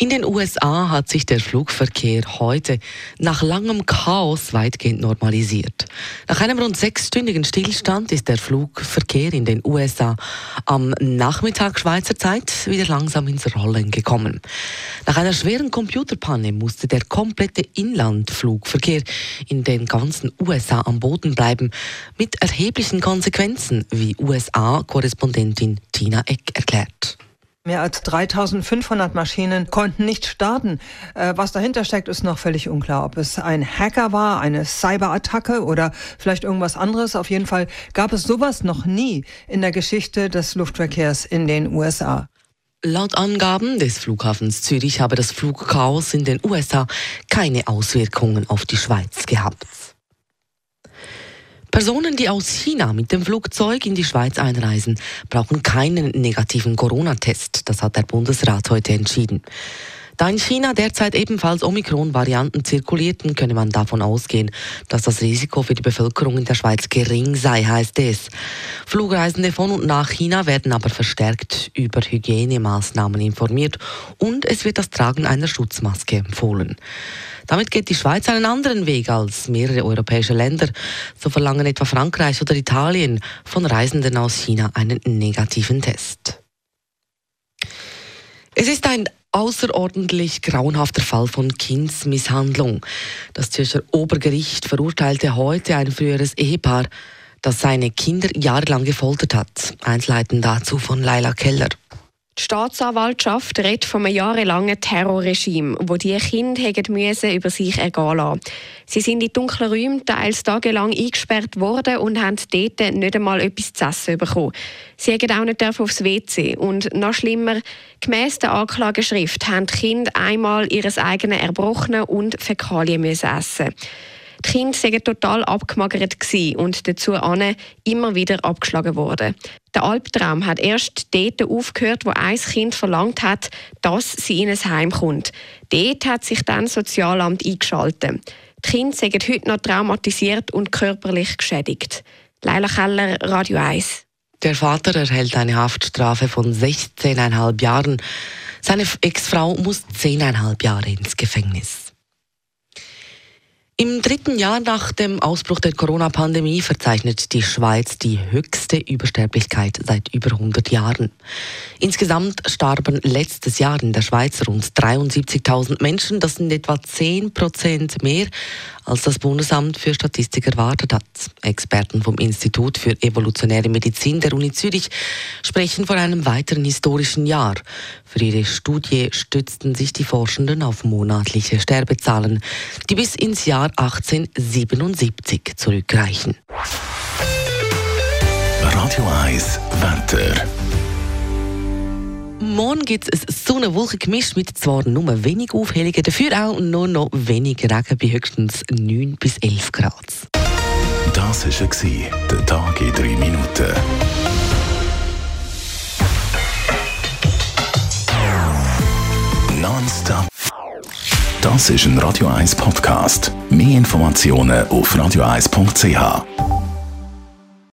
In den USA hat sich der Flugverkehr heute nach langem Chaos weitgehend normalisiert. Nach einem rund sechsstündigen Stillstand ist der Flugverkehr in den USA am Nachmittag Schweizer Zeit wieder langsam ins Rollen gekommen. Nach einer schweren Computerpanne musste der komplette Inlandflugverkehr in den ganzen USA am Boden bleiben, mit erheblichen Konsequenzen, wie USA-Korrespondentin Tina Eck erklärt. Mehr als 3500 Maschinen konnten nicht starten. Äh, was dahinter steckt, ist noch völlig unklar. Ob es ein Hacker war, eine Cyberattacke oder vielleicht irgendwas anderes. Auf jeden Fall gab es sowas noch nie in der Geschichte des Luftverkehrs in den USA. Laut Angaben des Flughafens Zürich habe das Flugchaos in den USA keine Auswirkungen auf die Schweiz gehabt. Personen, die aus China mit dem Flugzeug in die Schweiz einreisen, brauchen keinen negativen Corona-Test. Das hat der Bundesrat heute entschieden. Da in China derzeit ebenfalls Omikron-Varianten zirkulierten, könne man davon ausgehen, dass das Risiko für die Bevölkerung in der Schweiz gering sei, heißt es. Flugreisende von und nach China werden aber verstärkt über Hygienemaßnahmen informiert und es wird das Tragen einer Schutzmaske empfohlen. Damit geht die Schweiz einen anderen Weg als mehrere europäische Länder. So verlangen etwa Frankreich oder Italien von Reisenden aus China einen negativen Test. Es ist ein außerordentlich grauenhafter Fall von Kindsmisshandlung. Das Zürcher Obergericht verurteilte heute ein früheres Ehepaar, das seine Kinder jahrelang gefoltert hat. Einleitend dazu von Laila Keller. Die Staatsanwaltschaft redet von einem jahrelangen Terrorregime, wo die Kinder müssen über sich ergehen lassen. Sie sind in dunklen Räumen teils tagelang eingesperrt worden und haben dort nicht einmal etwas zu essen bekommen. Sie haben auch nicht aufs WC. Und noch schlimmer, gemäss der Anklageschrift haben die Kinder einmal ihres eigenen Erbrochenen und Fäkalien müssen essen die Kinder waren total abgemagert und dazu immer wieder abgeschlagen worden. Der Albtraum hat erst dort aufgehört, wo ein Kind verlangt hat, dass sie in ein Heim kommt. Dort hat sich dann das Sozialamt eingeschaltet. Die Kinder sind heute noch traumatisiert und körperlich geschädigt. Leila Keller, Radio 1. Der Vater erhält eine Haftstrafe von 16,5 Jahren. Seine Ex-Frau muss 10,5 Jahre ins Gefängnis. Im dritten Jahr nach dem Ausbruch der Corona-Pandemie verzeichnet die Schweiz die höchste Übersterblichkeit seit über 100 Jahren. Insgesamt starben letztes Jahr in der Schweiz rund 73.000 Menschen. Das sind etwa 10 Prozent mehr, als das Bundesamt für Statistik erwartet hat. Experten vom Institut für evolutionäre Medizin der Uni Zürich sprechen von einem weiteren historischen Jahr. Für ihre Studie stützten sich die Forschenden auf monatliche Sterbezahlen, die bis ins Jahr 1877 zurückreichen. Radio 1 Wetter. Morgen gibt es Sonne-Wolken gemischt mit zwar nur wenig Aufhellungen, dafür auch nur noch wenig Regen bei höchstens 9 bis 11 Grad. Das war der Tag in 3 Minuten. Nonstop. Das ist ein Radio 1 Podcast. Mehr Informationen auf radio1.ch.